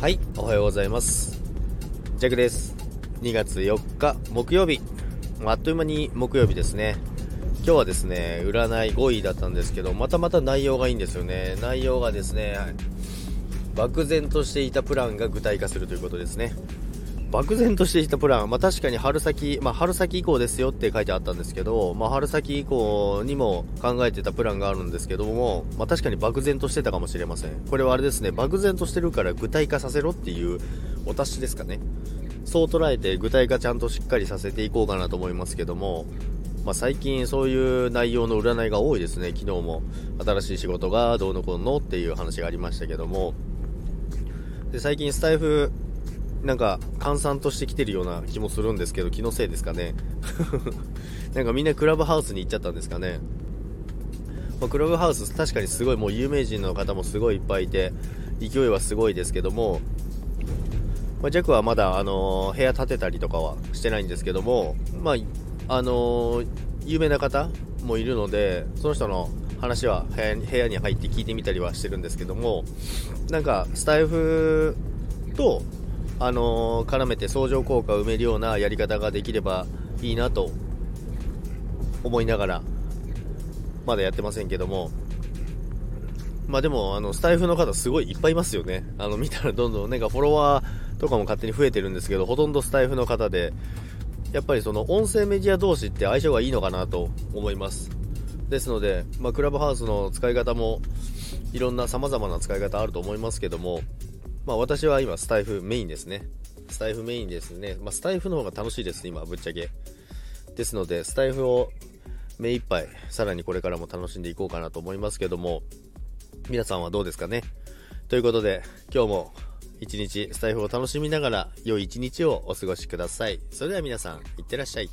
はい、おはようございます。ジャックです。2月4日木曜日。あっという間に木曜日ですね。今日はですね、占い5位だったんですけど、またまた内容がいいんですよね。内容がですね、漠然としていたプランが具体化するということですね。漠然としていたプラン、まあ、確かに春先、まあ、春先以降ですよって書いてあったんですけど、まあ、春先以降にも考えてたプランがあるんですけども、まあ、確かに漠然としてたかもしれません。これはあれですね、漠然としてるから具体化させろっていうお達しですかね。そう捉えて具体化ちゃんとしっかりさせていこうかなと思いますけども、まあ、最近そういう内容の占いが多いですね。昨日も新しい仕事がどうのこうのっていう話がありましたけども、で最近スタイフなんか閑散としてきてるような気もするんですけど気のせいですかね。なんかみんなクラブハウスに行っちゃったんですかね、まあクラブハウス確かにすごいもう有名人の方もすごいいっぱいいて勢いはすごいですけども、まあ、ジャックはまだ、あの部屋建てたりとかはしてないんですけども、まああのー有名な方もいるのでその人の話は部屋に入って聞いてみたりはしてるんですけどもなんかスタイフとあの絡めて相乗効果を埋めるようなやり方ができればいいなと思いながらまだやってませんけども。まあでもあのスタイフの方すごいいっぱいいますよね。あの見たらどんどんなんかフォロワーとかも勝手に増えてるんですけどほとんどスタイフの方でやっぱりその音声メディア同士って相性がいいのかなと思います。ですので、まあ、クラブハウスの使い方もいろんな様々な使い方あると思いますけどもまあ私は今スタイフメインですね。スタイフメインですね。まあスタイフの方が楽しいです、今、ぶっちゃけ。ですので、スタイフを目いっぱい、さらにこれからも楽しんでいこうかなと思いますけども、皆さんはどうですかね？ということで、今日も一日スタイフを楽しみながら、良い一日をお過ごしください。それでは皆さん、いってらっしゃい。